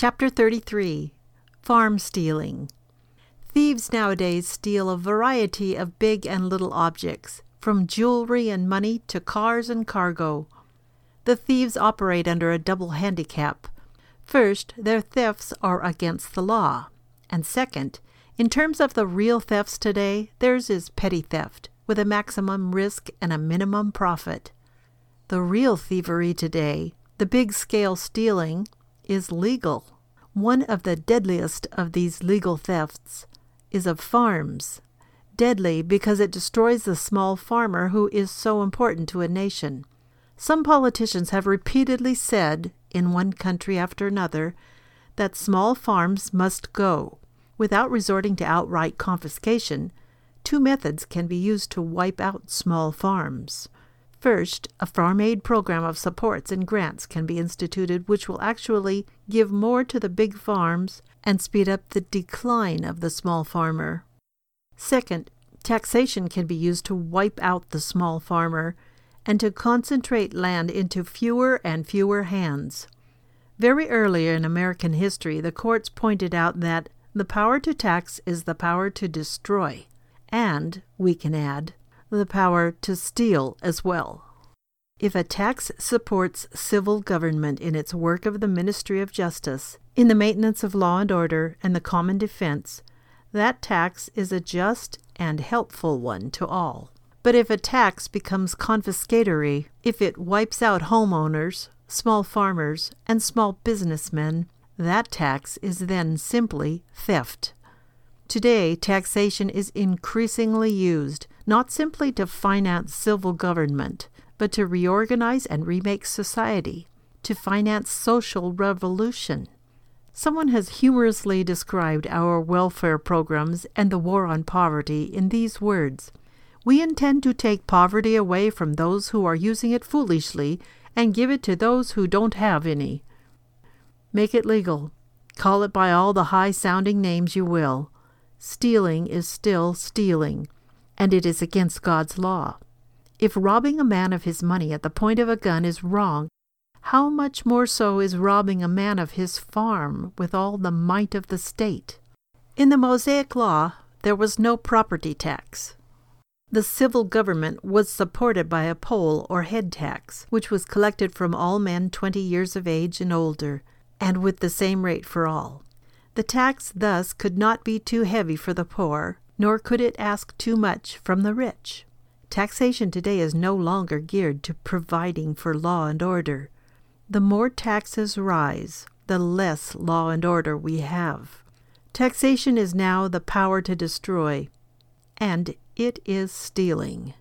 Chapter 33 Farm Stealing Thieves nowadays steal a variety of big and little objects, from jewelry and money to cars and cargo. The thieves operate under a double handicap. First, their thefts are against the law. And second, in terms of the real thefts today, theirs is petty theft, with a maximum risk and a minimum profit. The real thievery today, the big scale stealing, is legal. One of the deadliest of these legal thefts is of farms. Deadly because it destroys the small farmer who is so important to a nation. Some politicians have repeatedly said, in one country after another, that small farms must go. Without resorting to outright confiscation, two methods can be used to wipe out small farms. First, a farm aid program of supports and grants can be instituted which will actually give more to the big farms and speed up the decline of the small farmer. Second, taxation can be used to wipe out the small farmer and to concentrate land into fewer and fewer hands. Very early in American history, the courts pointed out that the power to tax is the power to destroy, and, we can add, the power to steal as well. If a tax supports civil government in its work of the ministry of justice, in the maintenance of law and order and the common defense, that tax is a just and helpful one to all. But if a tax becomes confiscatory, if it wipes out homeowners, small farmers, and small businessmen, that tax is then simply theft. Today, taxation is increasingly used not simply to finance civil government, but to reorganize and remake society, to finance social revolution. Someone has humorously described our welfare programs and the war on poverty in these words We intend to take poverty away from those who are using it foolishly and give it to those who don't have any. Make it legal. Call it by all the high sounding names you will. Stealing is still stealing, and it is against God's law. If robbing a man of his money at the point of a gun is wrong, how much more so is robbing a man of his farm with all the might of the state? In the Mosaic Law, there was no property tax. The civil government was supported by a poll or head tax, which was collected from all men twenty years of age and older, and with the same rate for all. The tax thus could not be too heavy for the poor, nor could it ask too much from the rich. Taxation today is no longer geared to providing for law and order. The more taxes rise, the less law and order we have. Taxation is now the power to destroy, and it is stealing.